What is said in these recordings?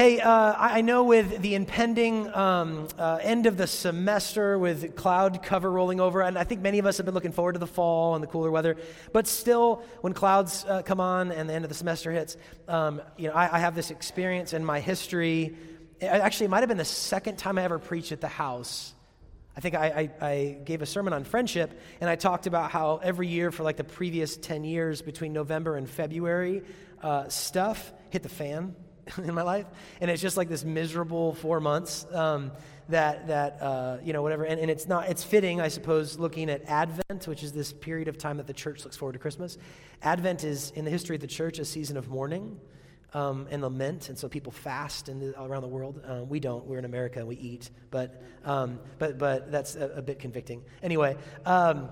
Hey, uh, I know with the impending um, uh, end of the semester, with cloud cover rolling over, and I think many of us have been looking forward to the fall and the cooler weather. But still, when clouds uh, come on and the end of the semester hits, um, you know, I, I have this experience in my history. Actually, it might have been the second time I ever preached at the house. I think I, I, I gave a sermon on friendship, and I talked about how every year for like the previous 10 years between November and February, uh, stuff hit the fan in my life. And it's just like this miserable four months um, that, that uh, you know, whatever. And, and it's not, it's fitting, I suppose, looking at Advent, which is this period of time that the church looks forward to Christmas. Advent is, in the history of the church, a season of mourning um, and lament, and so people fast in the, around the world. Um, we don't. We're in America we eat, but um, but but that's a, a bit convicting. Anyway, um,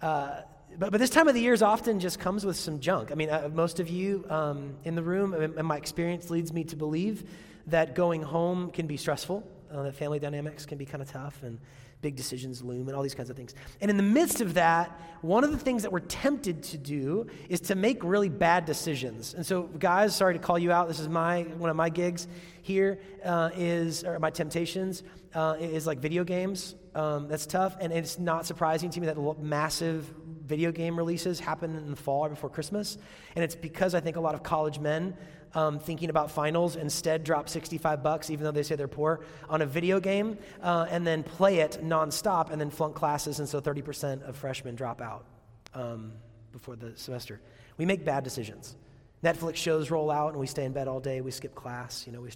uh, but but this time of the year is often just comes with some junk. I mean, uh, most of you um, in the room, and and my experience leads me to believe that going home can be stressful. Uh, that family dynamics can be kind of tough, and big decisions loom, and all these kinds of things. And in the midst of that, one of the things that we're tempted to do is to make really bad decisions. And so, guys, sorry to call you out. This is my one of my gigs here uh, is or my temptations uh, is like video games. Um, that's tough, and it's not surprising to me that massive video game releases happen in the fall or before Christmas. And it's because I think a lot of college men um, thinking about finals instead drop 65 bucks, even though they say they're poor, on a video game uh, and then play it nonstop and then flunk classes. And so 30% of freshmen drop out um, before the semester. We make bad decisions. Netflix shows roll out and we stay in bed all day. We skip class. You know, we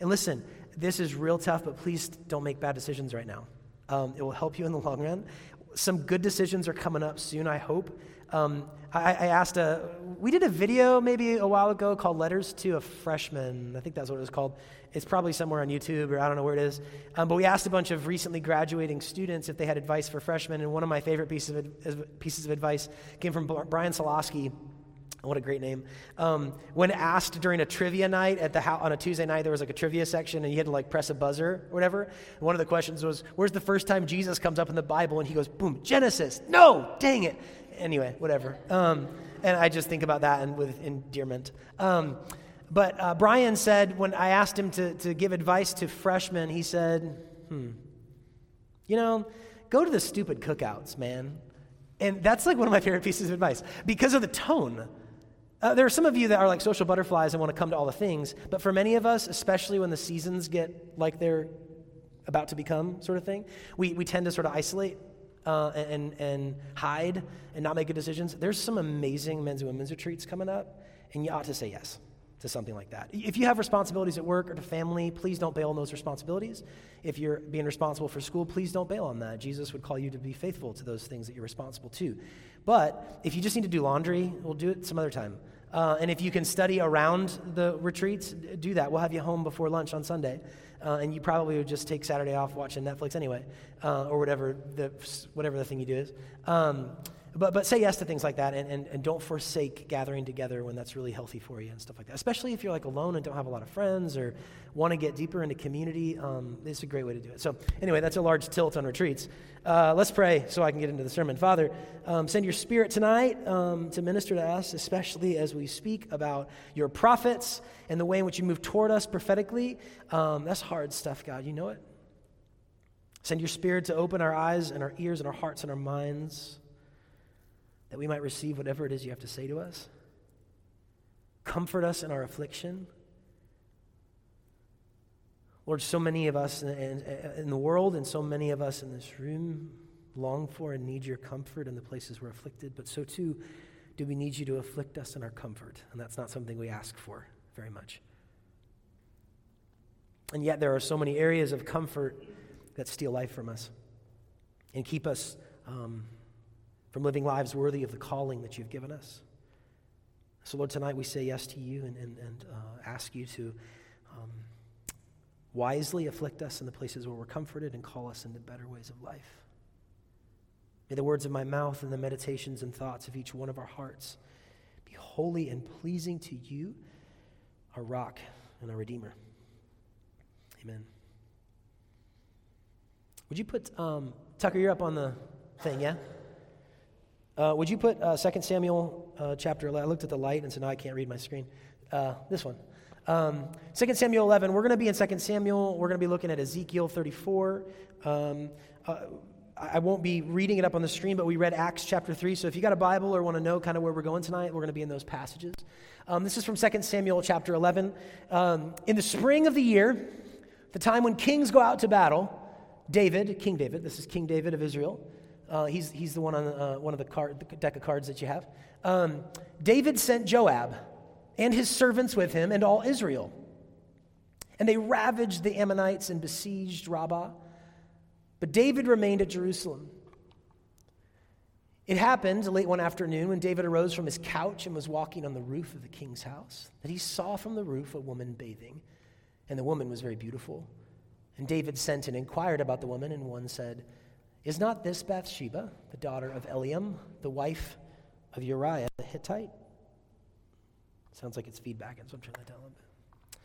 and listen, this is real tough, but please don't make bad decisions right now. Um, it will help you in the long run. Some good decisions are coming up soon, I hope. Um, I, I asked a, we did a video maybe a while ago called Letters to a Freshman. I think that's what it was called. It's probably somewhere on YouTube or I don't know where it is. Um, but we asked a bunch of recently graduating students if they had advice for freshmen. And one of my favorite pieces of, pieces of advice came from Brian Solosky. What a great name. Um, when asked during a trivia night at the on a Tuesday night, there was like a trivia section and you had to like press a buzzer or whatever. And one of the questions was, Where's the first time Jesus comes up in the Bible? And he goes, Boom, Genesis. No, dang it. Anyway, whatever. Um, and I just think about that and with endearment. Um, but uh, Brian said, when I asked him to, to give advice to freshmen, he said, Hmm, you know, go to the stupid cookouts, man. And that's like one of my favorite pieces of advice because of the tone. Uh, there are some of you that are like social butterflies and want to come to all the things, but for many of us, especially when the seasons get like they're about to become, sort of thing, we, we tend to sort of isolate uh, and, and hide and not make good decisions. There's some amazing men's and women's retreats coming up, and you ought to say yes to something like that. If you have responsibilities at work or to family, please don't bail on those responsibilities. If you're being responsible for school, please don't bail on that. Jesus would call you to be faithful to those things that you're responsible to. But if you just need to do laundry, we'll do it some other time. Uh, and if you can study around the retreats, do that. We'll have you home before lunch on Sunday. Uh, and you probably would just take Saturday off watching Netflix anyway, uh, or whatever the, whatever the thing you do is. Um, but, but say yes to things like that and, and, and don't forsake gathering together when that's really healthy for you and stuff like that. Especially if you're like alone and don't have a lot of friends or want to get deeper into community. Um, it's a great way to do it. So, anyway, that's a large tilt on retreats. Uh, let's pray so I can get into the sermon. Father, um, send your spirit tonight um, to minister to us, especially as we speak about your prophets and the way in which you move toward us prophetically. Um, that's hard stuff, God. You know it. Send your spirit to open our eyes and our ears and our hearts and our minds that we might receive whatever it is you have to say to us. Comfort us in our affliction. Lord, so many of us in, the world and so many of us in this room long for and need your comfort in the places we're afflicted, but so too do we need you to afflict us in our comfort. And that's not something we ask for very much. And yet, there are so many areas of comfort that steal life from us and keep us. Um, from living lives worthy of the calling that you've given us. So, Lord, tonight we say yes to you and, and, and uh, ask you to um, wisely afflict us in the places where we're comforted and call us into better ways of life. May the words of my mouth and the meditations and thoughts of each one of our hearts be holy and pleasing to you, our rock and our Redeemer. Amen. Would you put, um, Tucker, you're up on the thing, yeah? Uh, would you put uh, 2 Samuel uh, chapter 11? I looked at the light and said, no, I can't read my screen. Uh, this one. Um, 2 Samuel 11, we're going to be in 2 Samuel. We're going to be looking at Ezekiel 34. Um, uh, I won't be reading it up on the screen, but we read Acts chapter 3. So if you got a Bible or want to know kind of where we're going tonight, we're going to be in those passages. Um, this is from 2 Samuel chapter 11. Um, in the spring of the year, the time when kings go out to battle, David, King David, this is King David of Israel. Uh, he's, he's the one on uh, one of the, card, the deck of cards that you have. Um, David sent Joab and his servants with him and all Israel. And they ravaged the Ammonites and besieged Rabbah. But David remained at Jerusalem. It happened late one afternoon when David arose from his couch and was walking on the roof of the king's house that he saw from the roof a woman bathing, and the woman was very beautiful. And David sent and inquired about the woman, and one said, Is not this Bathsheba, the daughter of Eliam, the wife of Uriah the Hittite? Sounds like it's feedback, and so I'm trying to tell bit.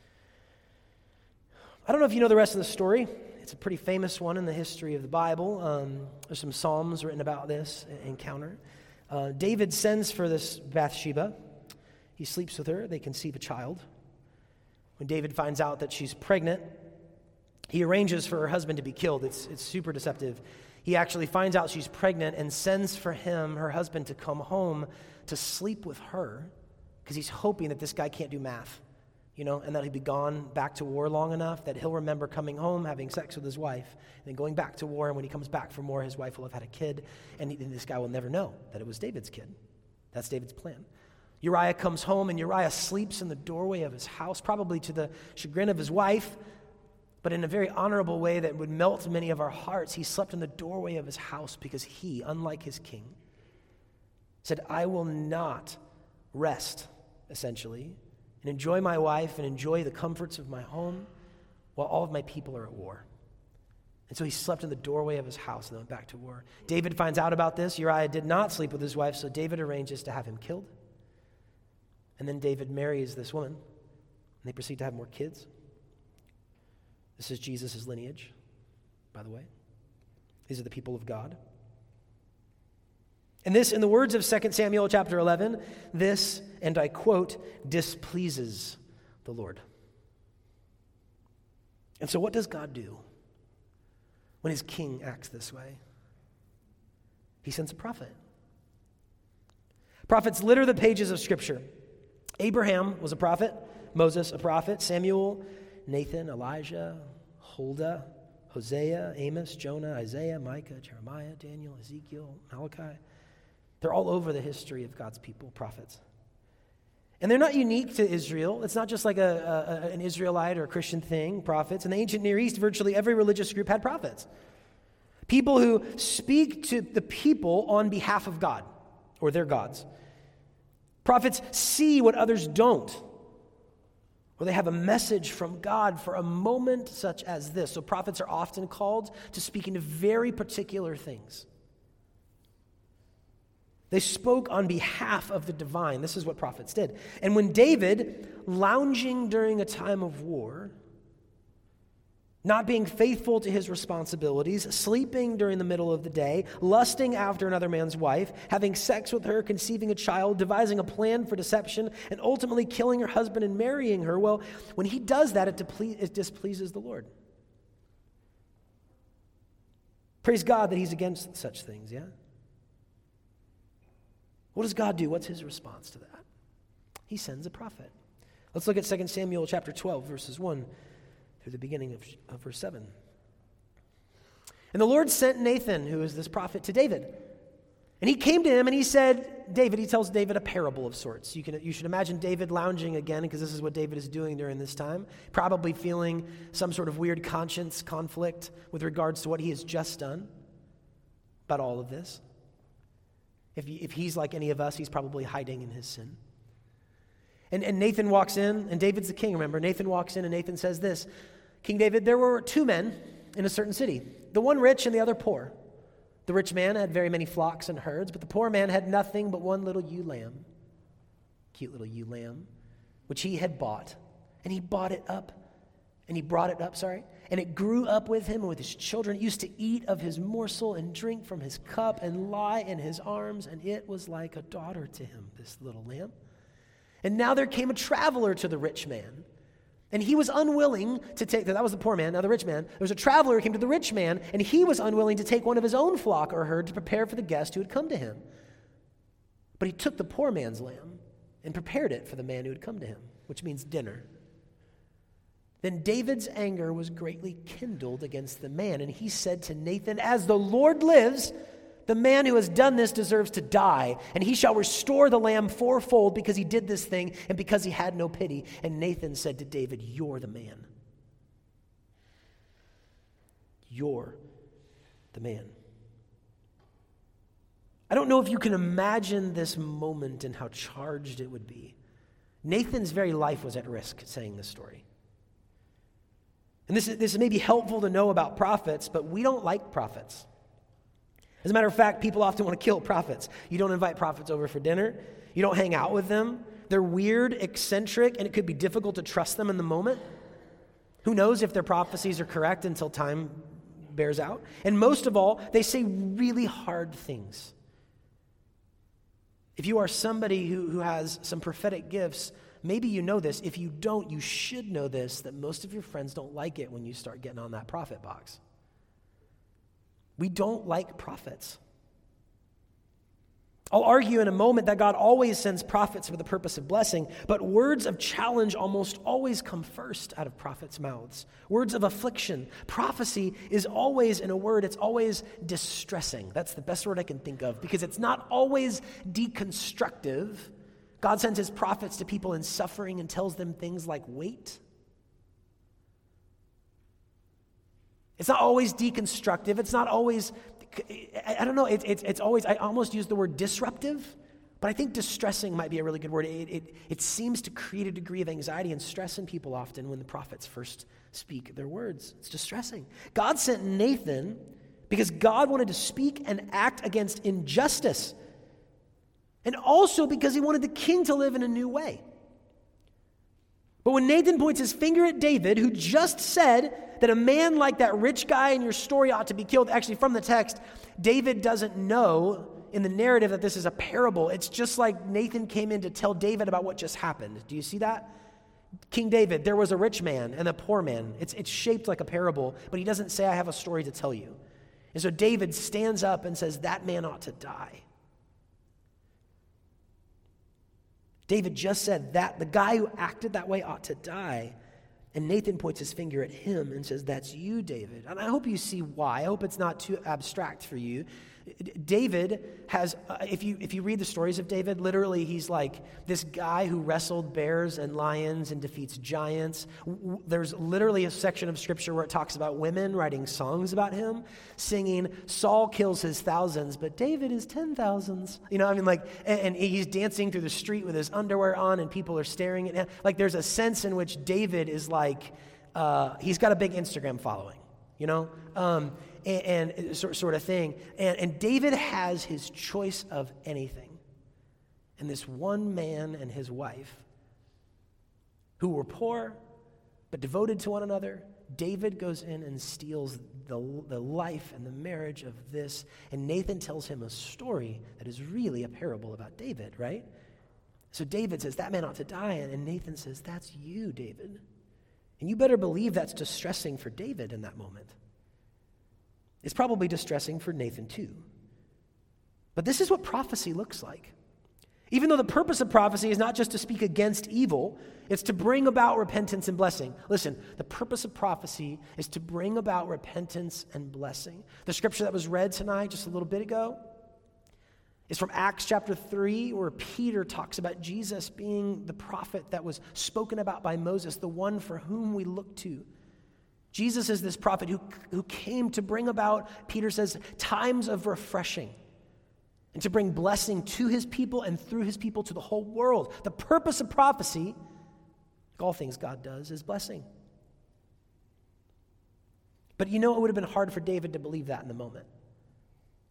I don't know if you know the rest of the story. It's a pretty famous one in the history of the Bible. Um, there's some Psalms written about this encounter. Uh, David sends for this Bathsheba. He sleeps with her. They conceive a child. When David finds out that she's pregnant, he arranges for her husband to be killed. It's, it's super deceptive. He actually finds out she's pregnant and sends for him, her husband, to come home to sleep with her because he's hoping that this guy can't do math you know, and that he'll be gone back to war long enough that he'll remember coming home, having sex with his wife, and then going back to war. And when he comes back from war, his wife will have had a kid, and, he, and this guy will never know that it was David's kid. That's David's plan. Uriah comes home, and Uriah sleeps in the doorway of his house, probably to the chagrin of his wife, but in a very honorable way that would melt many of our hearts. He slept in the doorway of his house because he, unlike his king, said, I will not rest, essentially, and enjoy my wife and enjoy the comforts of my home while all of my people are at war. And so he slept in the doorway of his house and then went back to war. David finds out about this. Uriah did not sleep with his wife, so David arranges to have him killed. And then David marries this woman, and they proceed to have more kids. This is Jesus' lineage, by the way. These are the people of God. And this, in the words of 2 Samuel chapter 11, this, and I quote, displeases the Lord. And so, what does God do when his king acts this way? He sends a prophet. Prophets litter the pages of Scripture. Abraham was a prophet, Moses a prophet, Samuel, Nathan, Elijah, Huldah, Hosea, Amos, Jonah, Isaiah, Micah, Jeremiah, Daniel, Ezekiel, Malachi. They're all over the history of God's people, prophets. And they're not unique to Israel. It's not just like a, a, an Israelite or a Christian thing, prophets. In the ancient Near East, virtually every religious group had prophets. People who speak to the people on behalf of God or their gods. Prophets see what others don't, or they have a message from God for a moment such as this. So, prophets are often called to speak into very particular things. They spoke on behalf of the divine. This is what prophets did. And when David, lounging during a time of war, not being faithful to his responsibilities, sleeping during the middle of the day, lusting after another man's wife, having sex with her, conceiving a child, devising a plan for deception, and ultimately killing her husband and marrying her, well, when he does that, it, deple- it displeases the Lord. Praise God that he's against such things, yeah? What does God do? What's his response to that? He sends a prophet. Let's look at 2 Samuel chapter 12, verses 1 through the beginning of, of verse 7. And the Lord sent Nathan, who is this prophet, to David. And he came to him and he said, David, he tells David a parable of sorts. You, can, you should imagine David lounging again, because this is what David is doing during this time, probably feeling some sort of weird conscience conflict with regards to what he has just done about all of this. If, if he's like any of us, he's probably hiding in his sin. And, and Nathan walks in, and David's the king, remember? Nathan walks in, and Nathan says this King David, there were two men in a certain city, the one rich and the other poor. The rich man had very many flocks and herds, but the poor man had nothing but one little ewe lamb, cute little ewe lamb, which he had bought. And he bought it up, and he brought it up, sorry, and it grew up with him and with his children. It used to eat of his morsel and drink from his cup and lie in his arms, and it was like a daughter to him, this little lamb. And now there came a traveler to the rich man, And he was unwilling to take, that was the poor man, now the rich man. There was a traveler who came to the rich man, and he was unwilling to take one of his own flock or herd to prepare for the guest who had come to him. But he took the poor man's lamb and prepared it for the man who had come to him, which means dinner. Then David's anger was greatly kindled against the man, and he said to Nathan, As the Lord lives, the man who has done this deserves to die, and he shall restore the lamb fourfold because he did this thing and because he had no pity. And Nathan said to David, You're the man. You're the man. I don't know if you can imagine this moment and how charged it would be. Nathan's very life was at risk saying this story. And this, this may be helpful to know about prophets, but we don't like prophets. As a matter of fact, people often want to kill prophets. You don't invite prophets over for dinner, you don't hang out with them. They're weird, eccentric, and it could be difficult to trust them in the moment. Who knows if their prophecies are correct until time bears out? And most of all, they say really hard things. If you are somebody who, who has some prophetic gifts, maybe you know this. If you don't, you should know this that most of your friends don't like it when you start getting on that prophet box. We don't like prophets. I'll argue in a moment that God always sends prophets for the purpose of blessing, but words of challenge almost always come first out of prophets' mouths. Words of affliction. Prophecy is always, in a word, it's always distressing. That's the best word I can think of because it's not always deconstructive. God sends his prophets to people in suffering and tells them things like, wait It's not always deconstructive. It's not always, I don't know, it, it, it's always, I almost use the word disruptive, but I think distressing might be a really good word. It, it, it seems to create a degree of anxiety and stress in people often when the prophets first speak their words. It's distressing. God sent Nathan because God wanted to speak and act against injustice, and also because he wanted the king to live in a new way. But when Nathan points his finger at David, who just said that a man like that rich guy in your story ought to be killed, actually, from the text, David doesn't know in the narrative that this is a parable. It's just like Nathan came in to tell David about what just happened. Do you see that? King David, there was a rich man and a poor man. It's, it's shaped like a parable, but he doesn't say, I have a story to tell you. And so David stands up and says, That man ought to die. David just said that the guy who acted that way ought to die. And Nathan points his finger at him and says, That's you, David. And I hope you see why. I hope it's not too abstract for you. David has, uh, if, you, if you read the stories of David, literally he's like this guy who wrestled bears and lions and defeats giants. There's literally a section of scripture where it talks about women writing songs about him, singing, Saul kills his thousands, but David is ten thousands. You know, I mean, like, and, and he's dancing through the street with his underwear on and people are staring at him. Like, there's a sense in which David is like, uh, he's got a big Instagram following, you know? Um, and, and sort of thing. And, and David has his choice of anything. And this one man and his wife, who were poor but devoted to one another, David goes in and steals the, the life and the marriage of this. And Nathan tells him a story that is really a parable about David, right? So David says, That man ought to die. And Nathan says, That's you, David. And you better believe that's distressing for David in that moment. It's probably distressing for Nathan too. But this is what prophecy looks like. Even though the purpose of prophecy is not just to speak against evil, it's to bring about repentance and blessing. Listen, the purpose of prophecy is to bring about repentance and blessing. The scripture that was read tonight, just a little bit ago, is from Acts chapter 3, where Peter talks about Jesus being the prophet that was spoken about by Moses, the one for whom we look to. Jesus is this prophet who, who came to bring about, Peter says, times of refreshing and to bring blessing to his people and through his people to the whole world. The purpose of prophecy, like all things God does, is blessing. But you know, it would have been hard for David to believe that in the moment.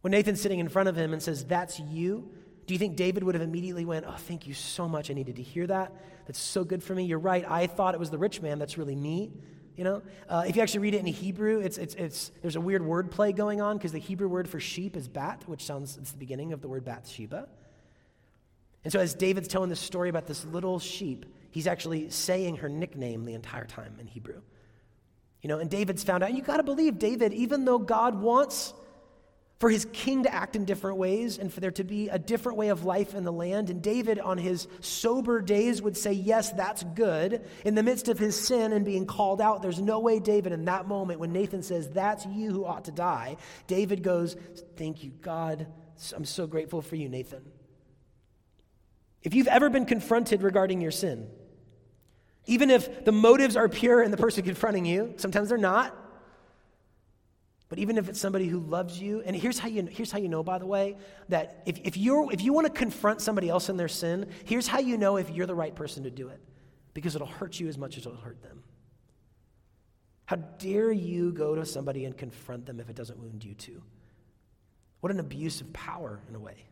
When Nathan's sitting in front of him and says, That's you, do you think David would have immediately went, Oh, thank you so much. I needed to hear that. That's so good for me. You're right. I thought it was the rich man. That's really me. You know, uh, if you actually read it in Hebrew, it's, it's, it's, there's a weird word play going on because the Hebrew word for sheep is bat, which sounds, it's the beginning of the word Bathsheba. And so as David's telling this story about this little sheep, He's actually saying her nickname the entire time in Hebrew. You know, and David's found out, and you got to believe David, even though God wants for his king to act in different ways and for there to be a different way of life in the land. And David, on his sober days, would say, Yes, that's good. In the midst of his sin and being called out, there's no way, David, in that moment when Nathan says, That's you who ought to die, David goes, Thank you, God. I'm so grateful for you, Nathan. If you've ever been confronted regarding your sin, even if the motives are pure in the person confronting you, sometimes they're not. But even if it's somebody who loves you, and here's how you, here's how you know, by the way, that if, if, you're, if you want to confront somebody else in their sin, here's how you know if you're the right person to do it. Because it'll hurt you as much as it'll hurt them. How dare you go to somebody and confront them if it doesn't wound you too? What an abuse of power, in a way.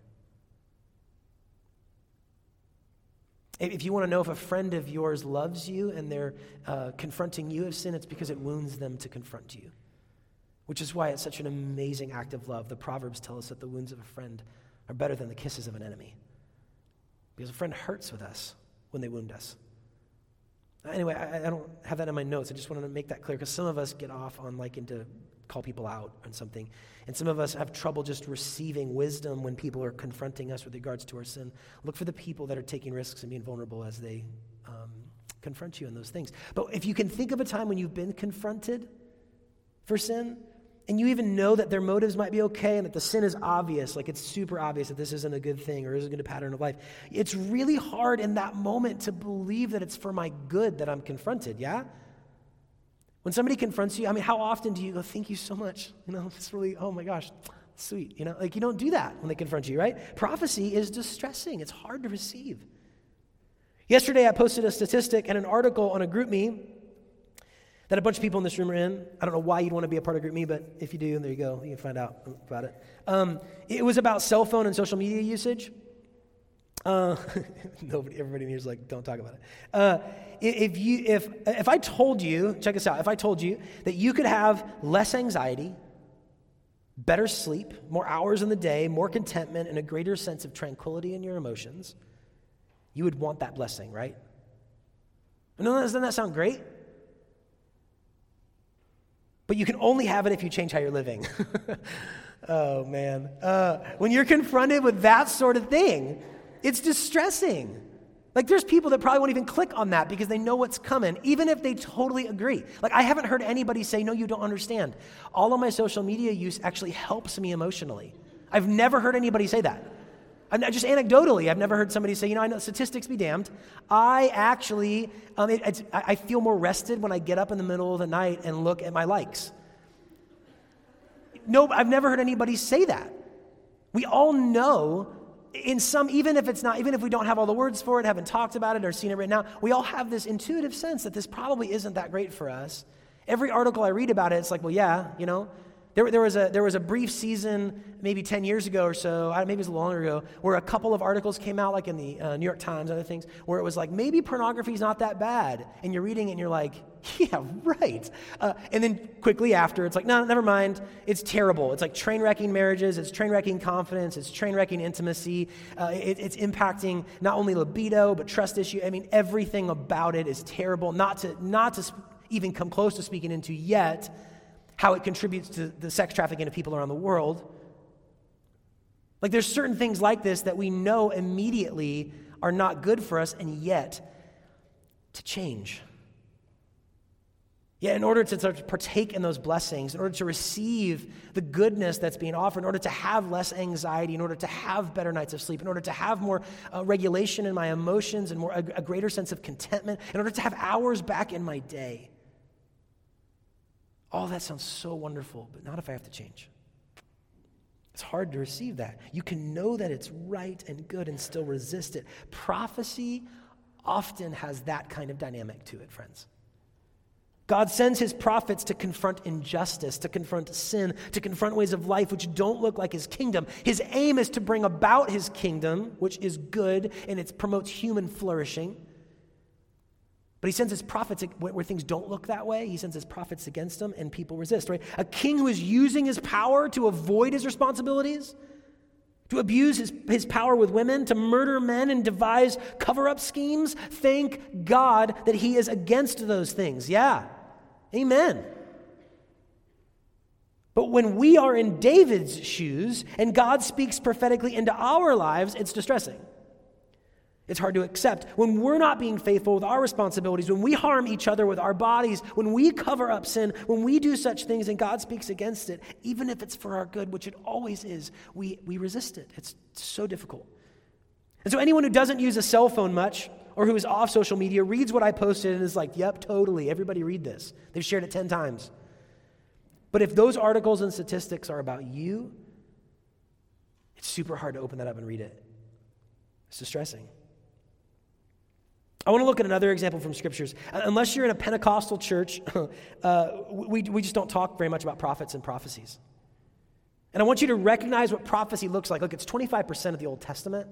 If you want to know if a friend of yours loves you and they're uh, confronting you of sin, it's because it wounds them to confront you which is why it's such an amazing act of love. The Proverbs tell us that the wounds of a friend are better than the kisses of an enemy. Because a friend hurts with us when they wound us. Anyway, I, I don't have that in my notes. I just wanted to make that clear because some of us get off on liking to call people out on something. And some of us have trouble just receiving wisdom when people are confronting us with regards to our sin. Look for the people that are taking risks and being vulnerable as they um, confront you in those things. But if you can think of a time when you've been confronted for sin, and you even know that their motives might be okay and that the sin is obvious, like it's super obvious that this isn't a good thing or isn't a good pattern of life, it's really hard in that moment to believe that it's for my good that I'm confronted, yeah? When somebody confronts you, I mean, how often do you go, thank you so much? You know, it's really, oh my gosh, sweet. You know, like you don't do that when they confront you, right? Prophecy is distressing, it's hard to receive. Yesterday, I posted a statistic and an article on a GroupMe that a bunch of people in this room are in. I don't know why you'd want to be a part of GroupMe, but if you do, there you go. You can find out about it. Um, it was about cell phone and social media usage. Uh, nobody, everybody in here is like, don't talk about it. Uh, if, you, if, if I told you, check this out, if I told you that you could have less anxiety, better sleep, more hours in the day, more contentment, and a greater sense of tranquility in your emotions, you would want that blessing, right? No, doesn't that sound great? But you can only have it if you change how you're living. oh, man. Uh, when you're confronted with that sort of thing, it's distressing. Like, there's people that probably won't even click on that because they know what's coming, even if they totally agree. Like, I haven't heard anybody say, No, you don't understand. All of my social media use actually helps me emotionally. I've never heard anybody say that. I'm just anecdotally, I've never heard somebody say, you know, I know statistics be damned. I actually, um, it, I feel more rested when I get up in the middle of the night and look at my likes. No, I've never heard anybody say that. We all know in some, even if it's not, even if we don't have all the words for it, haven't talked about it or seen it right now, we all have this intuitive sense that this probably isn't that great for us. Every article I read about it, it's like, well, yeah, you know, there, there, was a, there was a brief season, maybe 10 years ago or so, maybe it was longer ago, where a couple of articles came out, like in the uh, New York Times, and other things, where it was like, maybe pornography is not that bad. And you're reading it and you're like, yeah, right. Uh, and then quickly after, it's like, no, never mind. It's terrible. It's like train wrecking marriages, it's train wrecking confidence, it's train wrecking intimacy. Uh, it, it's impacting not only libido, but trust issue. I mean, everything about it is terrible, not to, not to even come close to speaking into yet how it contributes to the sex trafficking of people around the world. Like, there's certain things like this that we know immediately are not good for us, and yet to change. Yeah, in order to, to partake in those blessings, in order to receive the goodness that's being offered, in order to have less anxiety, in order to have better nights of sleep, in order to have more uh, regulation in my emotions and more, a, a greater sense of contentment, in order to have hours back in my day. All that sounds so wonderful, but not if I have to change. It's hard to receive that. You can know that it's right and good and still resist it. Prophecy often has that kind of dynamic to it, friends. God sends his prophets to confront injustice, to confront sin, to confront ways of life which don't look like his kingdom. His aim is to bring about his kingdom, which is good and it promotes human flourishing. But he sends his prophets where things don't look that way. He sends his prophets against them, and people resist, right? A king who is using his power to avoid his responsibilities to abuse his, his power with women, to murder men and devise cover up schemes. Thank God that he is against those things. Yeah. Amen. But when we are in David's shoes and God speaks prophetically into our lives, it's distressing. It's hard to accept. When we're not being faithful with our responsibilities, when we harm each other with our bodies, when we cover up sin, when we do such things and God speaks against it, even if it's for our good, which it always is, we, we resist it. It's so difficult. And so, anyone who doesn't use a cell phone much or who is off social media reads what I posted and is like, yep, totally. Everybody read this. They've shared it 10 times. But if those articles and statistics are about you, it's super hard to open that up and read it. It's distressing. I want to look at another example from scriptures. Uh, unless you're in a Pentecostal church, uh, we, we just don't talk very much about prophets and prophecies. And I want you to recognize what prophecy looks like. Look, it's 25% of the Old Testament.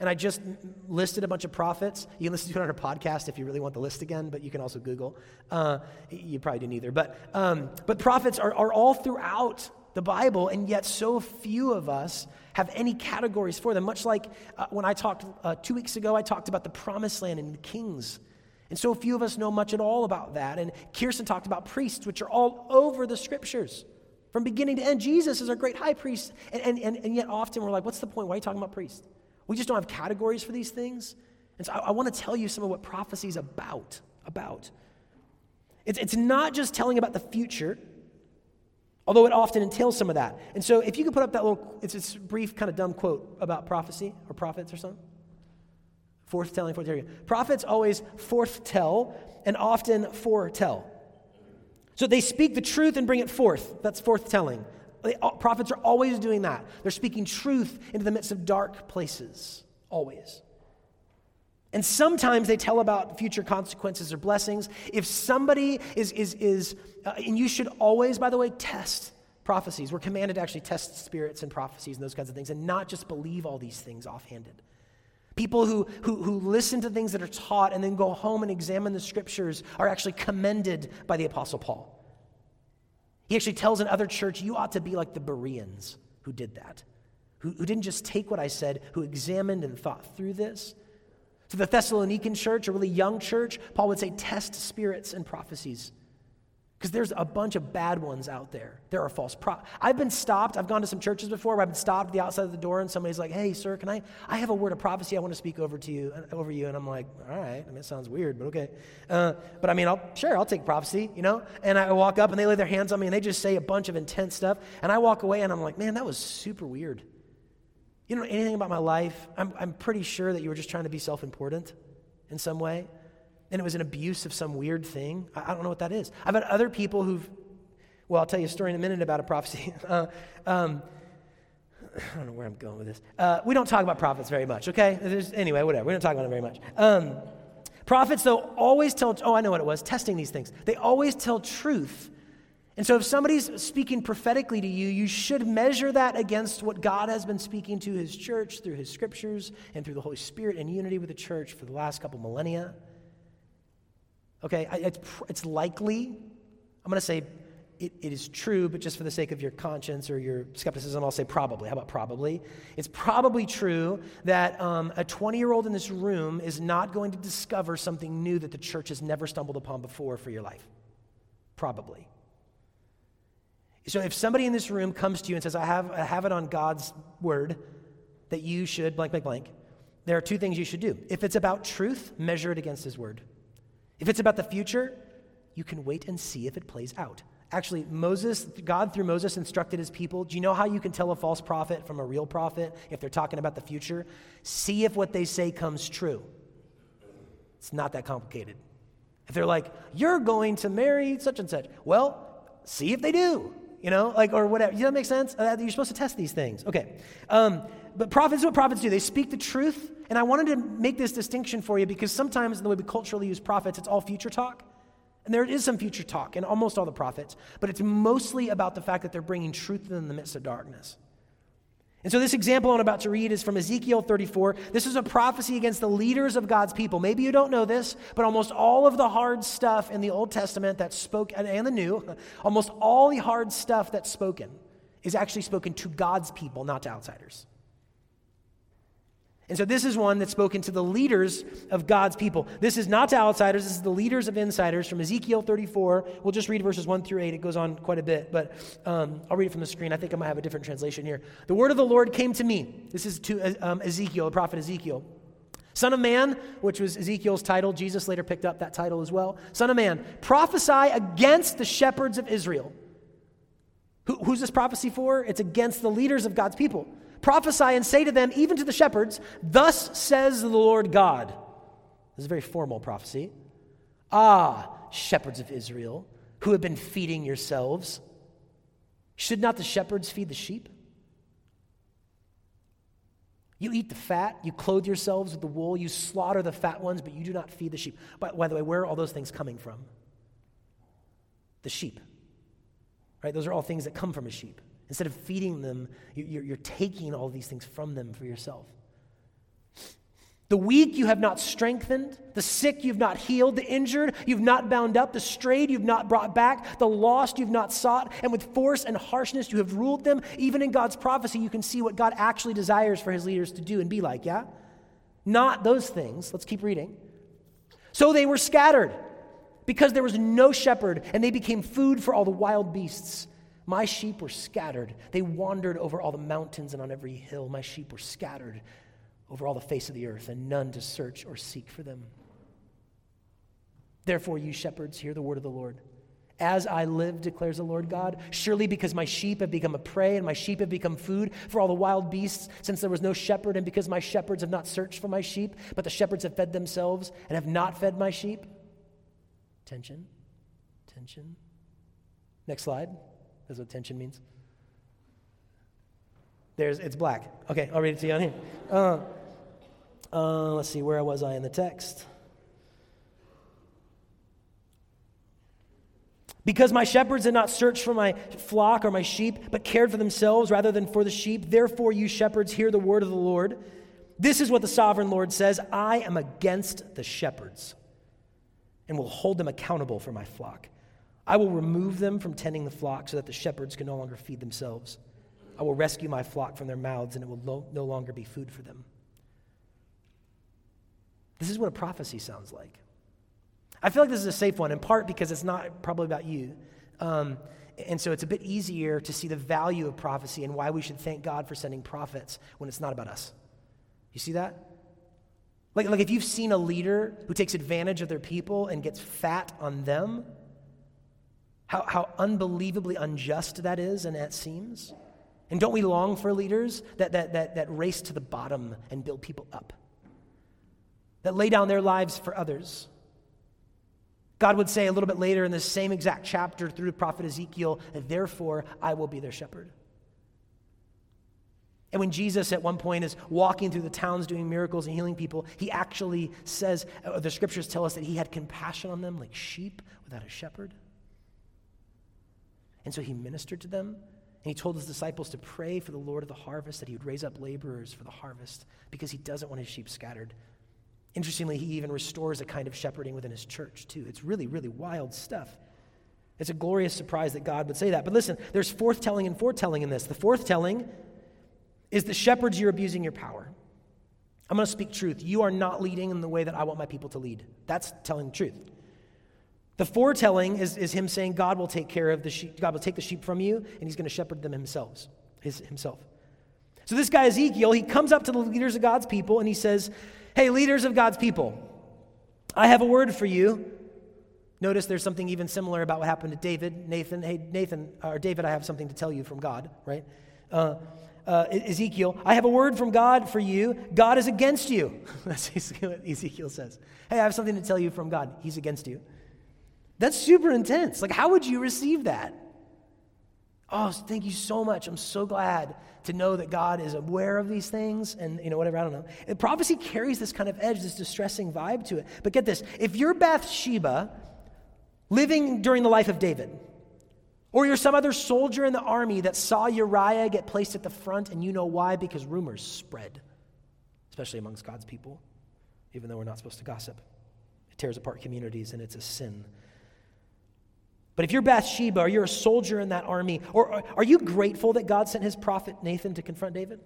And I just listed a bunch of prophets. You can listen to it on our podcast if you really want the list again, but you can also Google. Uh, you probably do neither. But, um, but prophets are, are all throughout the Bible, and yet so few of us have any categories for them. Much like uh, when I talked uh, two weeks ago, I talked about the promised land and the kings. And so few of us know much at all about that. And Kirsten talked about priests, which are all over the scriptures from beginning to end. Jesus is our great high priest. And, and, and, and yet often we're like, what's the point? Why are you talking about priests? We just don't have categories for these things. And so I, I want to tell you some of what prophecy is about. About. It's, it's not just telling about the future although it often entails some of that. And so if you could put up that little, it's this brief kind of dumb quote about prophecy or prophets or something. Forth telling, forth telling. Prophets always forth tell and often foretell. So they speak the truth and bring it forth. That's forth telling. Prophets are always doing that. They're speaking truth into the midst of dark places, always. And sometimes they tell about future consequences or blessings. If somebody is, is, is uh, and you should always, by the way, test prophecies. We're commanded to actually test spirits and prophecies and those kinds of things and not just believe all these things offhanded. People who, who, who listen to things that are taught and then go home and examine the scriptures are actually commended by the Apostle Paul. He actually tells another church, you ought to be like the Bereans who did that, who, who didn't just take what I said, who examined and thought through this to the Thessalonican church, a really young church, Paul would say, test spirits and prophecies. Because there's a bunch of bad ones out there. There are false prophets. I've been stopped. I've gone to some churches before where I've been stopped at the outside of the door and somebody's like, hey, sir, can I? I have a word of prophecy I want to speak over to you, uh, over you. And I'm like, all right. I mean, it sounds weird, but okay. Uh, but I mean, I'll, sure, I'll take prophecy, you know? And I walk up and they lay their hands on me and they just say a bunch of intense stuff. And I walk away and I'm like, man, that was super weird. You don't know anything about my life. I'm, I'm pretty sure that you were just trying to be self important in some way. And it was an abuse of some weird thing. I, I, don't know what that is. I've had other people who've, well, I'll tell you a story in a minute about a prophecy. uh, um, I don't know where I'm going with this. Uh, we don't talk about prophets very much, okay? There's, anyway, whatever. We don't talk about them very much. Um, prophets, though, always tell, oh, I know what it was, testing these things. They always tell truth and so, if somebody's speaking prophetically to you, you should measure that against what God has been speaking to his church through his scriptures and through the Holy Spirit in unity with the church for the last couple millennia. Okay, it's, it's likely, I'm going to say it, it is true, but just for the sake of your conscience or your skepticism, I'll say probably. How about probably? It's probably true that um, a 20 year old in this room is not going to discover something new that the church has never stumbled upon before for your life. Probably. So if somebody in this room comes to you and says, I have, I have it on God's word that you should blank, blank, blank, there are two things you should do. If it's about truth, measure it against his word. If it's about the future, you can wait and see if it plays out. Actually, Moses, God through Moses instructed his people. Do you know how you can tell a false prophet from a real prophet if they're talking about the future? See if what they say comes true. It's not that complicated. If they're like, you're going to marry such and such, well, see if they do you know, like, or whatever. Does that make sense? Uh, you're supposed to test these things. Okay. Um, but prophets, what prophets do, they speak the truth. And I wanted to make this distinction for you because sometimes in the way we culturally use prophets, it's all future talk. And there is some future talk in almost all the prophets, but it's mostly about the fact that they're bringing truth in the midst of darkness. And so, this example I'm about to read is from Ezekiel 34. This is a prophecy against the leaders of God's people. Maybe you don't know this, but almost all of the hard stuff in the Old Testament that spoke, and the New, almost all the hard stuff that's spoken is actually spoken to God's people, not to outsiders. And so this is one that's spoken to the leaders of God's people. This is not to outsiders, this is the leaders of insiders from Ezekiel 34. We'll just read verses 1 through 8. It goes on quite a bit, but um, I'll read it from the screen. I think I might have a different translation here. The word of the Lord came to me. This is to um, Ezekiel, the prophet Ezekiel. Son of man, which was Ezekiel's title, Jesus later picked up that title as well. Son of man, prophesy against the shepherds of Israel. Who, who's this prophecy for? It's against the leaders of God's people. Prophesy and say to them, even to the shepherds, Thus says the Lord God. This is a very formal prophecy. Ah, shepherds of Israel, who have been feeding yourselves, should not the shepherds feed the sheep? You eat the fat, you clothe yourselves with the wool, you slaughter the fat ones, but you do not feed the sheep. By, by the way, where are all those things coming from? The sheep. Right? Those are all things that come from a sheep. Instead of feeding them, you're, you're taking all these things from them for yourself. The weak you have not strengthened, the sick you've not healed, the injured you've not bound up, the strayed you've not brought back, the lost you've not sought, and with force and harshness you have ruled them. Even in God's prophecy, you can see what God actually desires for his leaders to do and be like, yeah? Not those things. Let's keep reading. So they were scattered because there was no shepherd, and they became food for all the wild beasts. My sheep were scattered. They wandered over all the mountains and on every hill. My sheep were scattered over all the face of the earth, and none to search or seek for them. Therefore, you shepherds, hear the word of the Lord. As I live, declares the Lord God, surely because my sheep have become a prey and my sheep have become food for all the wild beasts, since there was no shepherd, and because my shepherds have not searched for my sheep, but the shepherds have fed themselves and have not fed my sheep. Tension, tension. Next slide. That's what tension means. There's, it's black. Okay, I'll read it to you on here. Uh, uh, let's see, where was I in the text? Because my shepherds did not search for my flock or my sheep, but cared for themselves rather than for the sheep, therefore, you shepherds, hear the word of the Lord. This is what the sovereign Lord says I am against the shepherds and will hold them accountable for my flock. I will remove them from tending the flock so that the shepherds can no longer feed themselves. I will rescue my flock from their mouths, and it will no, no longer be food for them. This is what a prophecy sounds like. I feel like this is a safe one, in part because it's not probably about you. Um, and so it's a bit easier to see the value of prophecy and why we should thank God for sending prophets when it's not about us. You see that? Like, like if you've seen a leader who takes advantage of their people and gets fat on them, how, how unbelievably unjust that is and that seems. And don't we long for leaders that, that, that, that race to the bottom and build people up? That lay down their lives for others? God would say a little bit later in the same exact chapter through the prophet Ezekiel, therefore I will be their shepherd. And when Jesus at one point is walking through the towns doing miracles and healing people, he actually says, the scriptures tell us that he had compassion on them like sheep without a shepherd. And so he ministered to them, and he told his disciples to pray for the Lord of the harvest, that he would raise up laborers for the harvest, because he doesn't want his sheep scattered. Interestingly, he even restores a kind of shepherding within his church, too. It's really, really wild stuff. It's a glorious surprise that God would say that. But listen, there's forthtelling and foretelling in this. The forthtelling is the shepherds, you're abusing your power. I'm going to speak truth. You are not leading in the way that I want my people to lead. That's telling the truth. The foretelling is, is him saying God will take care of the sheep, God will take the sheep from you, and he's going to shepherd them himself, his, himself. So this guy Ezekiel, he comes up to the leaders of God's people and he says, Hey, leaders of God's people, I have a word for you. Notice there's something even similar about what happened to David. Nathan, hey, Nathan, or David, I have something to tell you from God, right? Uh, uh, Ezekiel, I have a word from God for you. God is against you. That's what Ezekiel says. Hey, I have something to tell you from God. He's against you. That's super intense. Like, how would you receive that? Oh, thank you so much. I'm so glad to know that God is aware of these things and, you know, whatever, I don't know. And prophecy carries this kind of edge, this distressing vibe to it. But get this if you're Bathsheba living during the life of David, or you're some other soldier in the army that saw Uriah get placed at the front, and you know why? Because rumors spread, especially amongst God's people, even though we're not supposed to gossip. It tears apart communities, and it's a sin. But if you're Bathsheba or you're a soldier in that army, or are you grateful that God sent his prophet Nathan to confront David?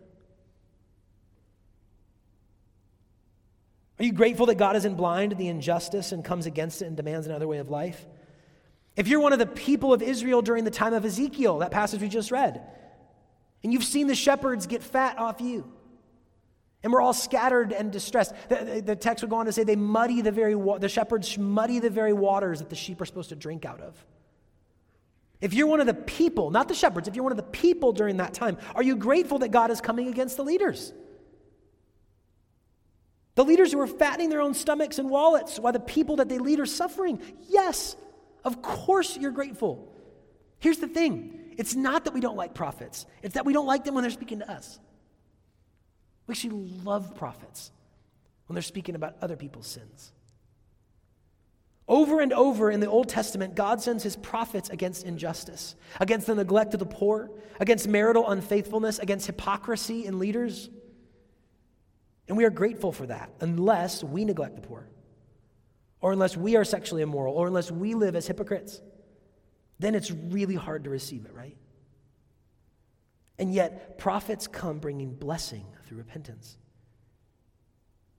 Are you grateful that God isn't blind to the injustice and comes against it and demands another way of life? If you're one of the people of Israel during the time of Ezekiel, that passage we just read, and you've seen the shepherds get fat off you, and we're all scattered and distressed. The, the text would go on to say they muddy the very the shepherds muddy the very waters that the sheep are supposed to drink out of. If you're one of the people, not the shepherds, if you're one of the people during that time, are you grateful that God is coming against the leaders? The leaders who are fattening their own stomachs and wallets while the people that they lead are suffering. Yes, of course you're grateful. Here's the thing it's not that we don't like prophets, it's that we don't like them when they're speaking to us. We actually love prophets when they're speaking about other people's sins. Over and over in the Old Testament, God sends his prophets against injustice, against the neglect of the poor, against marital unfaithfulness, against hypocrisy in leaders. And we are grateful for that unless we neglect the poor, or unless we are sexually immoral, or unless we live as hypocrites. Then it's really hard to receive it, right? And yet, prophets come bringing blessing through repentance.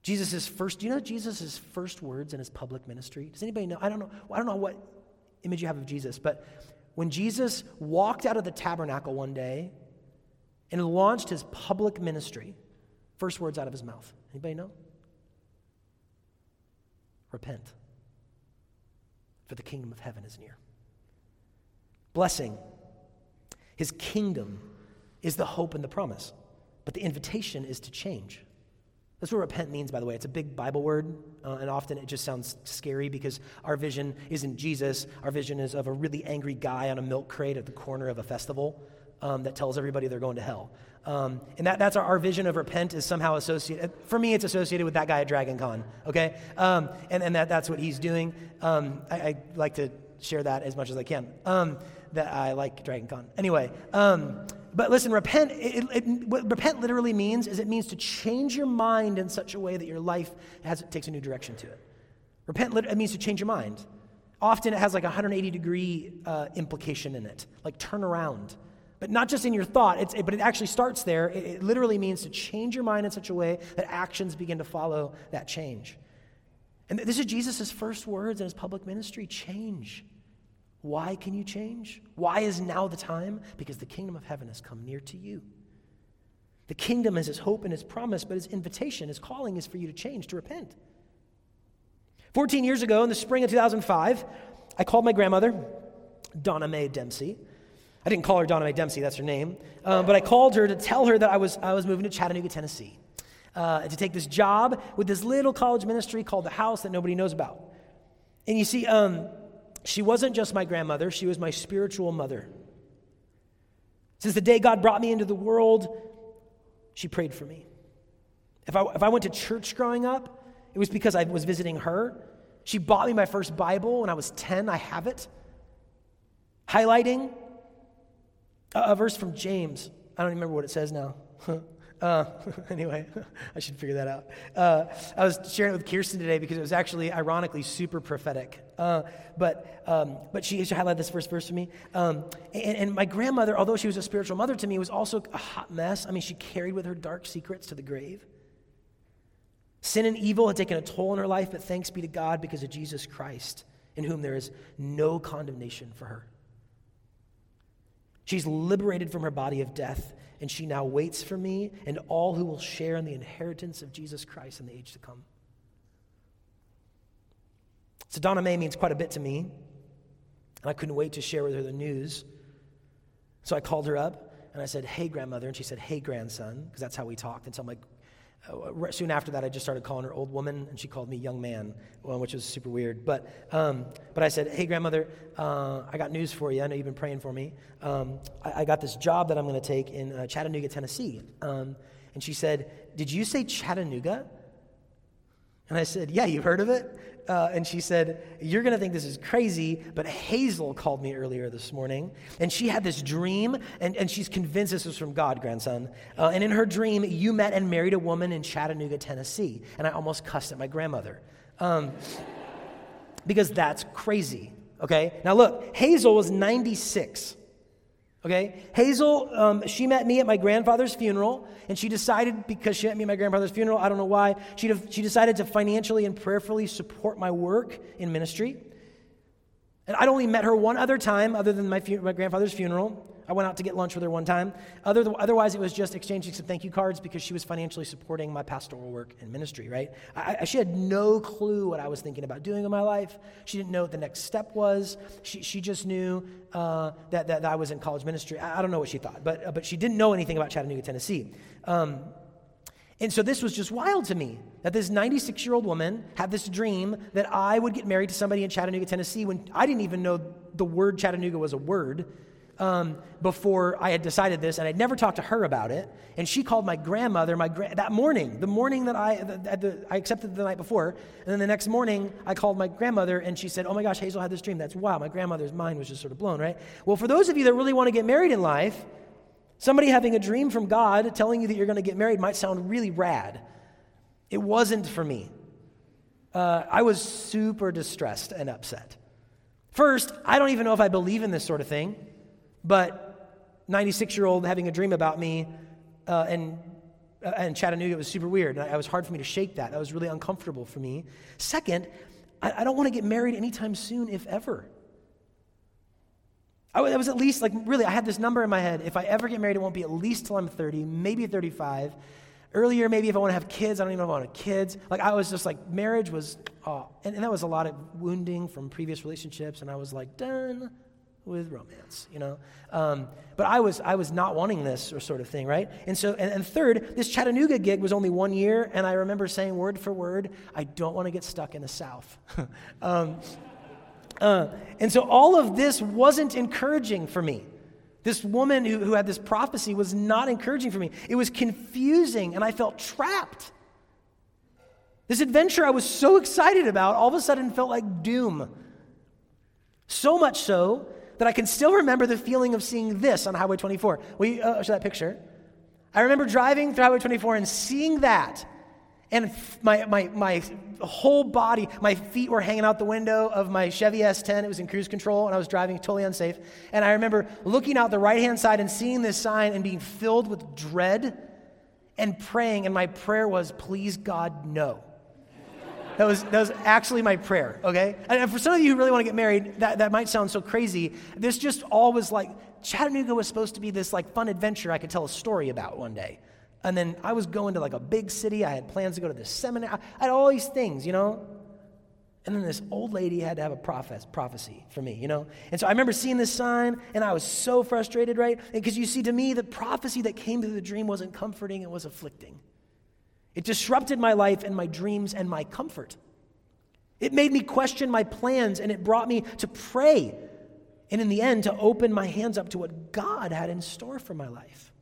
Jesus' first, do you know Jesus' first words in his public ministry? Does anybody know? I don't know. I don't know what image you have of Jesus, but when Jesus walked out of the tabernacle one day and launched his public ministry, first words out of his mouth. Anybody know? Repent, for the kingdom of heaven is near. Blessing, his kingdom is the hope and the promise, but the invitation is to change. That's what repent means, by the way. It's a big Bible word, uh, and often it just sounds scary because our vision isn't Jesus. Our vision is of a really angry guy on a milk crate at the corner of a festival um, that tells everybody they're going to hell. Um, and that, that's our, our, vision of repent is somehow associated, for me, it's associated with that guy at Dragon Con, okay? Um, and and that, that's what he's doing. Um, I, I, like to share that as much as I can, um, that I like Dragon Con. Anyway, um, but listen, repent, it, it, what repent literally means is it means to change your mind in such a way that your life has, takes a new direction to it. Repent, it means to change your mind. Often it has like a 180 degree uh, implication in it, like turn around. But not just in your thought, it's, it, but it actually starts there. It, it literally means to change your mind in such a way that actions begin to follow that change. And this is Jesus' first words in his public ministry change. Why can you change? Why is now the time? Because the kingdom of heaven has come near to you. The kingdom is his hope and his promise, but his invitation, his calling is for you to change, to repent. 14 years ago, in the spring of 2005, I called my grandmother, Donna Mae Dempsey. I didn't call her Donna Mae Dempsey, that's her name, uh, but I called her to tell her that I was, I was moving to Chattanooga, Tennessee, uh, to take this job with this little college ministry called The House that nobody knows about. And you see, um, she wasn't just my grandmother, she was my spiritual mother. Since the day God brought me into the world, she prayed for me. If I, if I went to church growing up, it was because I was visiting her. She bought me my first Bible when I was 10. I have it. Highlighting a, a verse from James. I don't remember what it says now. Uh, anyway, I should figure that out. Uh, I was sharing it with Kirsten today because it was actually, ironically, super prophetic. Uh, but, um, but she, she highlighted this first verse for me. Um, and, and my grandmother, although she was a spiritual mother to me, was also a hot mess. I mean, she carried with her dark secrets to the grave. Sin and evil had taken a toll on her life, but thanks be to God because of Jesus Christ, in whom there is no condemnation for her. She's liberated from her body of death, and she now waits for me and all who will share in the inheritance of Jesus Christ in the age to come. So, Donna Mae means quite a bit to me, and I couldn't wait to share with her the news. So I called her up and I said, Hey, grandmother. And she said, Hey, grandson, because that's how we talked. And so I'm like, soon after that, I just started calling her old woman, and she called me young man, which was super weird. But, um, but I said, Hey, grandmother, uh, I got news for you. I know you've been praying for me. Um, I, I, got this job that I'm going to take in uh, Chattanooga, Tennessee. Um, and she said, Did you say Chattanooga? And I said, Yeah, you've heard of it? Uh, and she said, You're going to think this is crazy, but Hazel called me earlier this morning, and she had this dream, and, and she's convinced this was from God, grandson. Uh, and in her dream, you met and married a woman in Chattanooga, Tennessee. And I almost cussed at my grandmother. Um, because that's crazy, okay? Now look, Hazel was 96. Okay? Hazel, um, she met me at my grandfather's funeral, and she decided, because she met me at my grandfather's funeral, I don't know why, she, she decided to financially and prayerfully support my work in ministry. And I'd only met her one other time, other than my, fu- my grandfather's funeral. I went out to get lunch with her one time. Other, otherwise, it was just exchanging some thank you cards because she was financially supporting my pastoral work and ministry, right? I, I, she had no clue what I was thinking about doing in my life. She didn't know what the next step was. She, she just knew uh, that, that, that, I was in college ministry. I, I, don't know what she thought, but, uh, but she didn't know anything about Chattanooga, Tennessee. Um, and so this was just wild to me that this 96 year old woman had this dream that I would get married to somebody in Chattanooga, Tennessee, when I didn't even know the word Chattanooga was a word um, before I had decided this, and I'd never talked to her about it. And she called my grandmother my gra- that morning, the morning that I, the, the, I accepted the night before. And then the next morning, I called my grandmother, and she said, Oh my gosh, Hazel had this dream. That's wow. My grandmother's mind was just sort of blown, right? Well, for those of you that really want to get married in life, somebody having a dream from God telling you that you're going to get married might sound really rad. It wasn't for me. Uh, I was super distressed and upset. First, I don't even know if I believe in this sort of thing. But 96 year old having a dream about me uh, and uh, and Chattanooga was super weird. And it was hard for me to shake that. That was really uncomfortable for me. Second, I, I don't want to get married anytime soon, if ever. I, was at least like, really, I had this number in my head. If I ever get married, it won't be at least till I'm 30, maybe 35. Earlier, maybe if I want to have kids, I don't even know if I want to kids. Like, I was just like, marriage was, oh, and, and that was a lot of wounding from previous relationships. And I was like, done with romance, you know. Um, but I was I was not wanting this or sort of thing, right? And so and, and third, this Chattanooga gig was only one year, and I remember saying word for word, I don't want to get stuck in the South. um, uh, and so all of this wasn't encouraging for me. This woman who, who had this prophecy was not encouraging for me. It was confusing, and I felt trapped. This adventure I was so excited about all of a sudden felt like doom. So much so that I can still remember the feeling of seeing this on Highway 24. Will you uh, show that picture? I remember driving through Highway 24 and seeing that. And my, my, my whole body, my feet were hanging out the window of my Chevy S10. It was in cruise control, and I was driving totally unsafe. And I remember looking out the right hand side and seeing this sign and being filled with dread and praying. And my prayer was, Please, God, no. That was, that was actually my prayer, okay? And for some of you who really want to get married, that, that might sound so crazy. This just all was like, Chattanooga was supposed to be this like fun adventure I could tell a story about one day. And then I was going to like a big city. I had plans to go to this seminar. I had all these things, you know? And then this old lady had to have a prophes- prophecy for me, you know? And so I remember seeing this sign, and I was so frustrated, right? Because you see, to me, the prophecy that came through the dream wasn't comforting, it was afflicting. It disrupted my life and my dreams and my comfort. It made me question my plans and it brought me to pray and, in the end, to open my hands up to what God had in store for my life.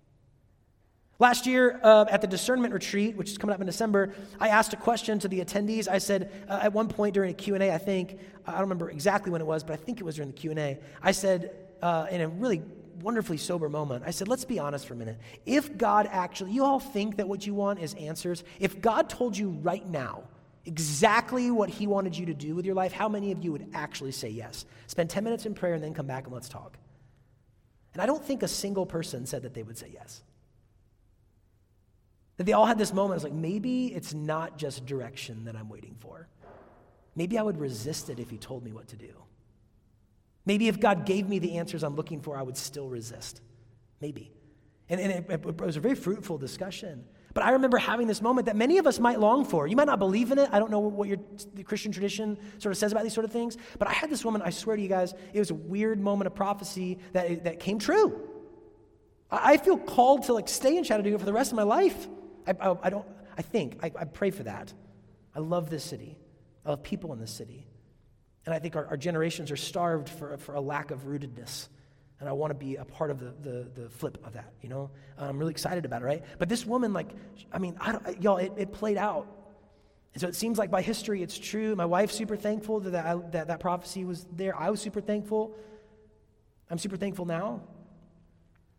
Last year uh, at the discernment retreat, which is coming up in December, I asked a question to the attendees. I said uh, at one point during a Q&A, I think, I don't remember exactly when it was, but I think it was during the Q&A, I said uh, in a really wonderfully sober moment. I said, let's be honest for a minute. If God actually, you all think that what you want is answers. If God told you right now exactly what He wanted you to do with your life, how many of you would actually say yes? Spend 10 minutes in prayer and then come back and let's talk. And I don't think a single person said that they would say yes. That they all had this moment, it's like, maybe it's not just direction that I'm waiting for. Maybe I would resist it if He told me what to do. Maybe if God gave me the answers I'm looking for, I would still resist. Maybe. And, and it, it, was a very fruitful discussion. But I remember having this moment that many of us might long for. You might not believe in it. I don't know what your Christian tradition sort of says about these sort of things. But I had this woman, I swear to you guys, it was a weird moment of prophecy that, that came true. I, I feel called to like stay in Chattanooga for the rest of my life. I, I, I don't, I think, I, I pray for that. I love this city. I love people in this city. And I think our, our generations are starved for, for a lack of rootedness. And I want to be a part of the, the, the, flip of that, you know? I'm really excited about it, right? But this woman, like, I mean, I y'all, it, it played out. And so it seems like by history it's true. My wife's super thankful that that, that prophecy was there. I was super thankful. I'm super thankful now.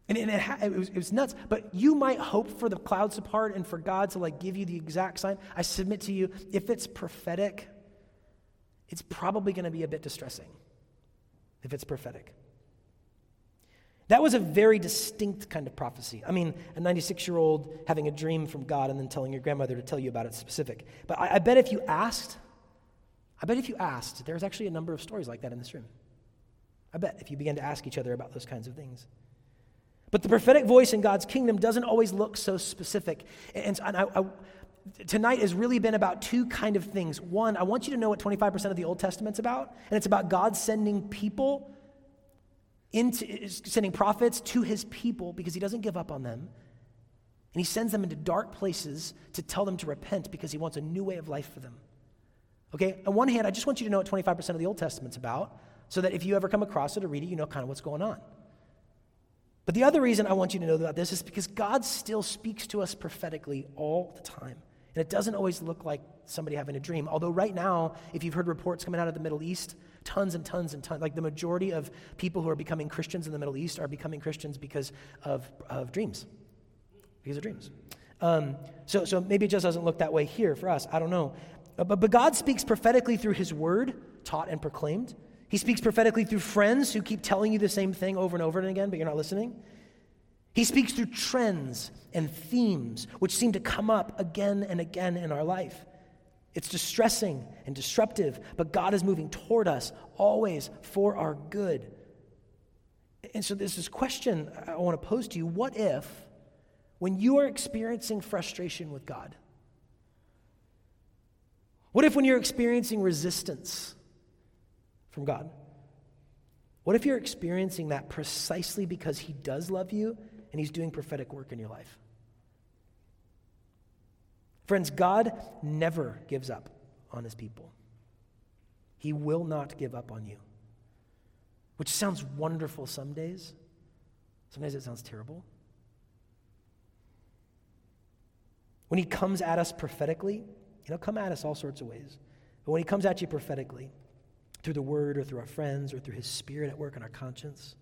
And, and it, it, was, it was nuts. But you might hope for the clouds to part and for God to like give you the exact sign. I submit to you, if it's prophetic, it's probably going to be a bit distressing if it's prophetic. That was a very distinct kind of prophecy. I mean, a 96 year old having a dream from God and then telling your grandmother to tell you about it specific. But I, I bet if you asked, I bet if you asked, there's actually a number of stories like that in this room. I bet if you began to ask each other about those kinds of things. But the prophetic voice in God's kingdom doesn't always look so specific. And, and I, I, tonight has really been about two kind of things. One, I want you to know what 25% of the Old Testament's about, and it's about God sending people into sending prophets to his people because he doesn't give up on them. And he sends them into dark places to tell them to repent because he wants a new way of life for them. Okay? On one hand, I just want you to know what 25% of the Old Testament's about so that if you ever come across it or read it, you know kind of what's going on. But the other reason I want you to know about this is because God still speaks to us prophetically all the time. And it doesn't always look like somebody having a dream. Although, right now, if you've heard reports coming out of the Middle East, tons and tons and tons, like the majority of people who are becoming Christians in the Middle East are becoming Christians because of, of dreams. Because of dreams. Um, so, so maybe it just doesn't look that way here for us. I don't know. But, but God speaks prophetically through his word, taught and proclaimed. He speaks prophetically through friends who keep telling you the same thing over and over and again, but you're not listening. He speaks through trends and themes which seem to come up again and again in our life. It's distressing and disruptive, but God is moving toward us always for our good. And so there's this question I want to pose to you what if, when you are experiencing frustration with God, what if when you're experiencing resistance from God? What if you're experiencing that precisely because He does love you and He's doing prophetic work in your life? Friends, God never gives up on His people. He will not give up on you, which sounds wonderful some days. Sometimes it sounds terrible. When He comes at us prophetically, He'll come at us all sorts of ways. But when He comes at you prophetically, through the word or through our friends or through his spirit at work in our conscience.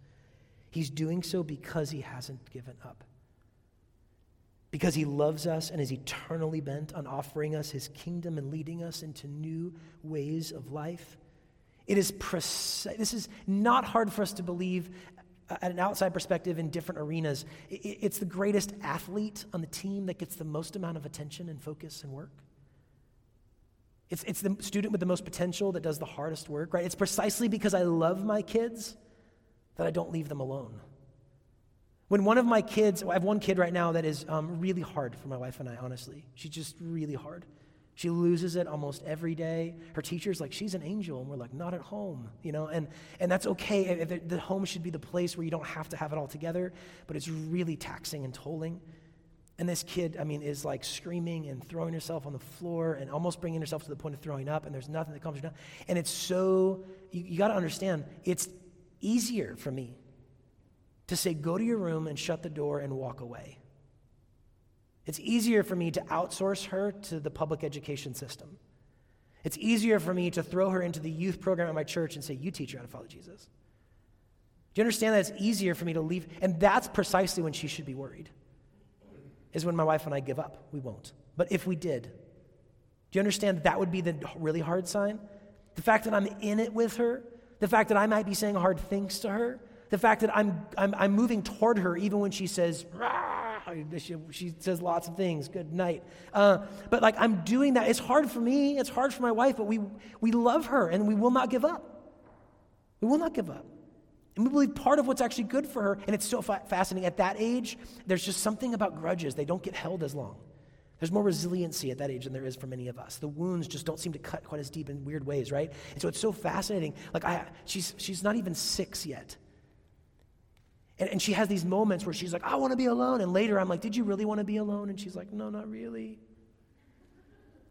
He's doing so because he hasn't given up. Because he loves us and is eternally bent on offering us his kingdom and leading us into new ways of life. It is precise. This is not hard for us to believe uh, at an outside perspective in different arenas. It's the greatest athlete on the team that gets the most amount of attention and focus and work. It's, it's the student with the most potential that does the hardest work, right? It's precisely because I love my kids that I don't leave them alone. When one of my kids, I have one kid right now that is um, really hard for my wife and I, honestly. She's just really hard. She loses it almost every day. Her teacher's like, she's an angel. And we're like, not at home, you know? And, and that's okay. The home should be the place where you don't have to have it all together, but it's really taxing and tolling. And this kid, I mean, is like screaming and throwing herself on the floor and almost bringing herself to the point of throwing up, and there's nothing that comes down. And it's so, you, you got to understand, it's easier for me to say, go to your room and shut the door and walk away. It's easier for me to outsource her to the public education system. It's easier for me to throw her into the youth program at my church and say, you teach her how to follow Jesus. Do you understand that it's easier for me to leave? And that's precisely when she should be worried is when my wife and I give up. We won't. But if we did, do you understand that, that would be the really hard sign? The fact that I'm in it with her, the fact that I might be saying hard things to her, the fact that I'm, I'm, I'm moving toward her even when she says, she, she, says lots of things, good night. Uh, but like I'm doing that. It's hard for me, it's hard for my wife, but we, we love her and we will not give up. We will not give up. And we believe part of what's actually good for her, and it's so fa- fascinating, at that age, there's just something about grudges. They don't get held as long. There's more resiliency at that age than there is for many of us. The wounds just don't seem to cut quite as deep in weird ways, right? And so it's so fascinating. Like, I, she's, she's not even six yet. And, and she has these moments where she's like, I want to be alone. And later I'm like, Did you really want to be alone? And she's like, No, not really.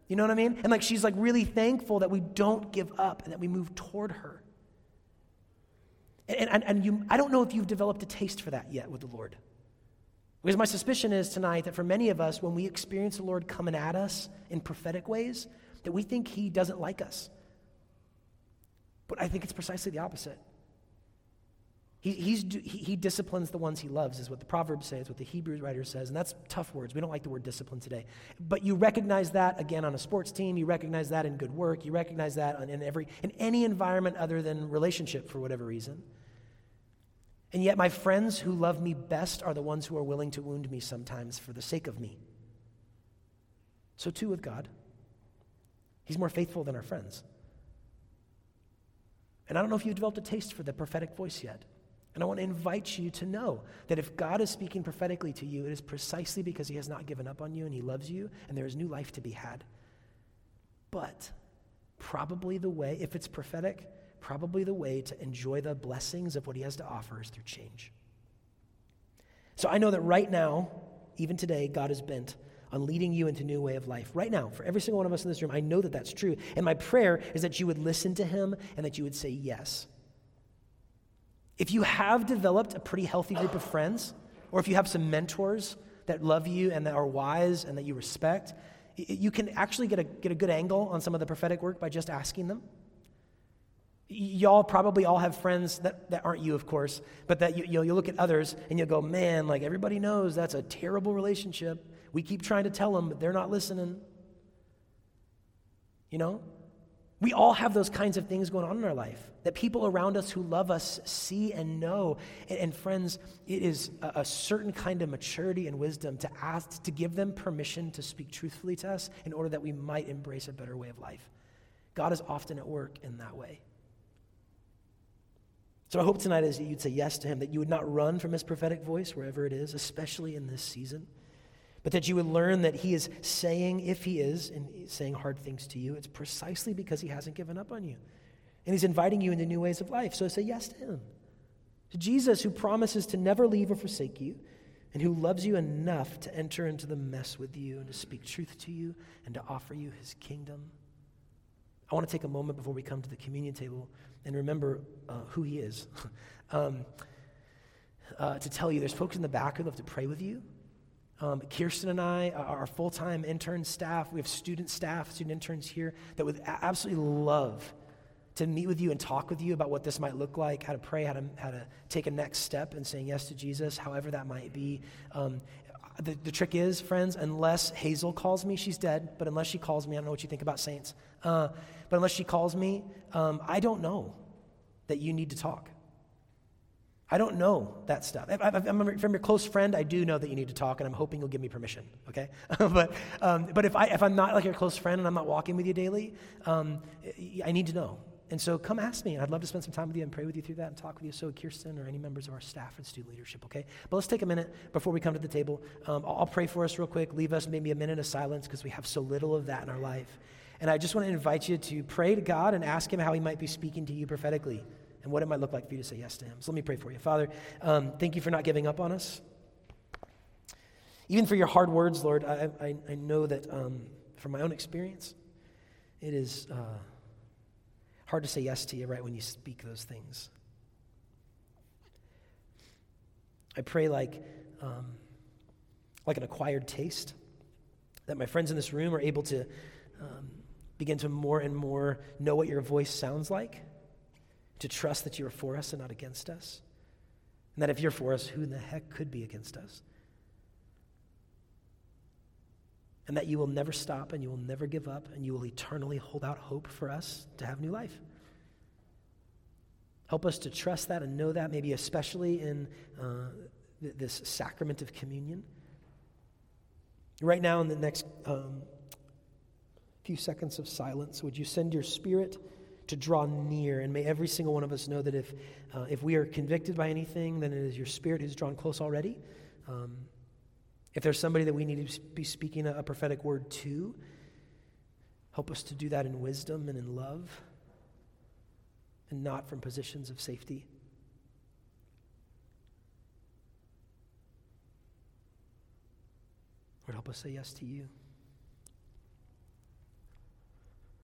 You know what I mean? And like, she's like really thankful that we don't give up and that we move toward her. And, and, and you, I don't know if you've developed a taste for that yet with the Lord. Because my suspicion is tonight that for many of us, when we experience the Lord coming at us in prophetic ways, that we think He doesn't like us. But I think it's precisely the opposite. He, he's, he, he disciplines the ones he loves, is what the Proverbs say, it's what the Hebrew writer says, and that's tough words. We don't like the word discipline today. But you recognize that again on a sports team, you recognize that in good work, you recognize that in, every, in any environment other than relationship for whatever reason. And yet, my friends who love me best are the ones who are willing to wound me sometimes for the sake of me. So, too, with God. He's more faithful than our friends. And I don't know if you've developed a taste for the prophetic voice yet. And I want to invite you to know that if God is speaking prophetically to you, it is precisely because He has not given up on you and He loves you and there is new life to be had. But probably the way, if it's prophetic, probably the way to enjoy the blessings of what He has to offer is through change. So I know that right now, even today, God is bent on leading you into new way of life. Right now, for every single one of us in this room, I know that that's true. And my prayer is that you would listen to Him and that you would say yes. If you have developed a pretty healthy group of friends, or if you have some mentors that love you and that are wise and that you respect, you can actually get a, get a good angle on some of the prophetic work by just asking them. Y'all probably all have friends that, that aren't you, of course, but that you, you'll, you'll look at others and you'll go, man, like everybody knows that's a terrible relationship. We keep trying to tell them, but they're not listening. You know? We all have those kinds of things going on in our life that people around us who love us see and know. And, and friends, it is a, a, certain kind of maturity and wisdom to ask, to give them permission to speak truthfully to us in order that we might embrace a better way of life. God is often at work in that way. So I hope tonight is that you'd say yes to him, that you would not run from his prophetic voice wherever it is, especially in this season but that you would learn that He is saying, if He is, and saying hard things to you, it's precisely because He hasn't given up on you. And He's inviting you into new ways of life. So say yes to Him. To Jesus, who promises to never leave or forsake you, and who loves you enough to enter into the mess with you and to speak truth to you and to offer you His kingdom. I want to take a moment before we come to the communion table and remember uh, who He is. um, uh, to tell you, there's folks in the back who love to pray with you. Um, Kirsten and I, our full time intern staff, we have student staff, student interns here that would absolutely love to meet with you and talk with you about what this might look like, how to pray, how to, how to take a next step in saying yes to Jesus, however that might be. Um, the, the trick is, friends, unless Hazel calls me, she's dead, but unless she calls me, I don't know what you think about saints, uh, but unless she calls me, um, I don't know that you need to talk. I don't know that stuff. If, I'm from your close friend, I do know that you need to talk, and I'm hoping you'll give me permission, okay? but um, but if, I, if I'm not like your close friend and I'm not walking with you daily, um, I need to know. And so come ask me, and I'd love to spend some time with you and pray with you through that and talk with you. So, Kirsten or any members of our staff and student leadership, okay? But let's take a minute before we come to the table. Um, I'll, I'll pray for us real quick, leave us maybe a minute of silence because we have so little of that in our life. And I just want to invite you to pray to God and ask Him how He might be speaking to you prophetically and what it might look like for you to say yes to Him. So let me pray for you. Father, um, thank you for not giving up on us. Even for your hard words, Lord, I, I, I know that um, from my own experience, it is uh, hard to say yes to you right when you speak those things. I pray like, um, like an acquired taste, that my friends in this room are able to um, begin to more and more know what your voice sounds like to trust that you are for us and not against us. And that if you're for us, who in the heck could be against us? And that you will never stop and you will never give up and you will eternally hold out hope for us to have new life. Help us to trust that and know that, maybe especially in uh, th- this sacrament of communion. Right now, in the next um, few seconds of silence, would you send your spirit? to draw near. And may every single one of us know that if, uh, if we are convicted by anything, then it is your spirit who's drawn close already. Um, if there's somebody that we need to be speaking a, a prophetic word to, help us to do that in wisdom and in love and not from positions of safety. Lord, help us say yes to you.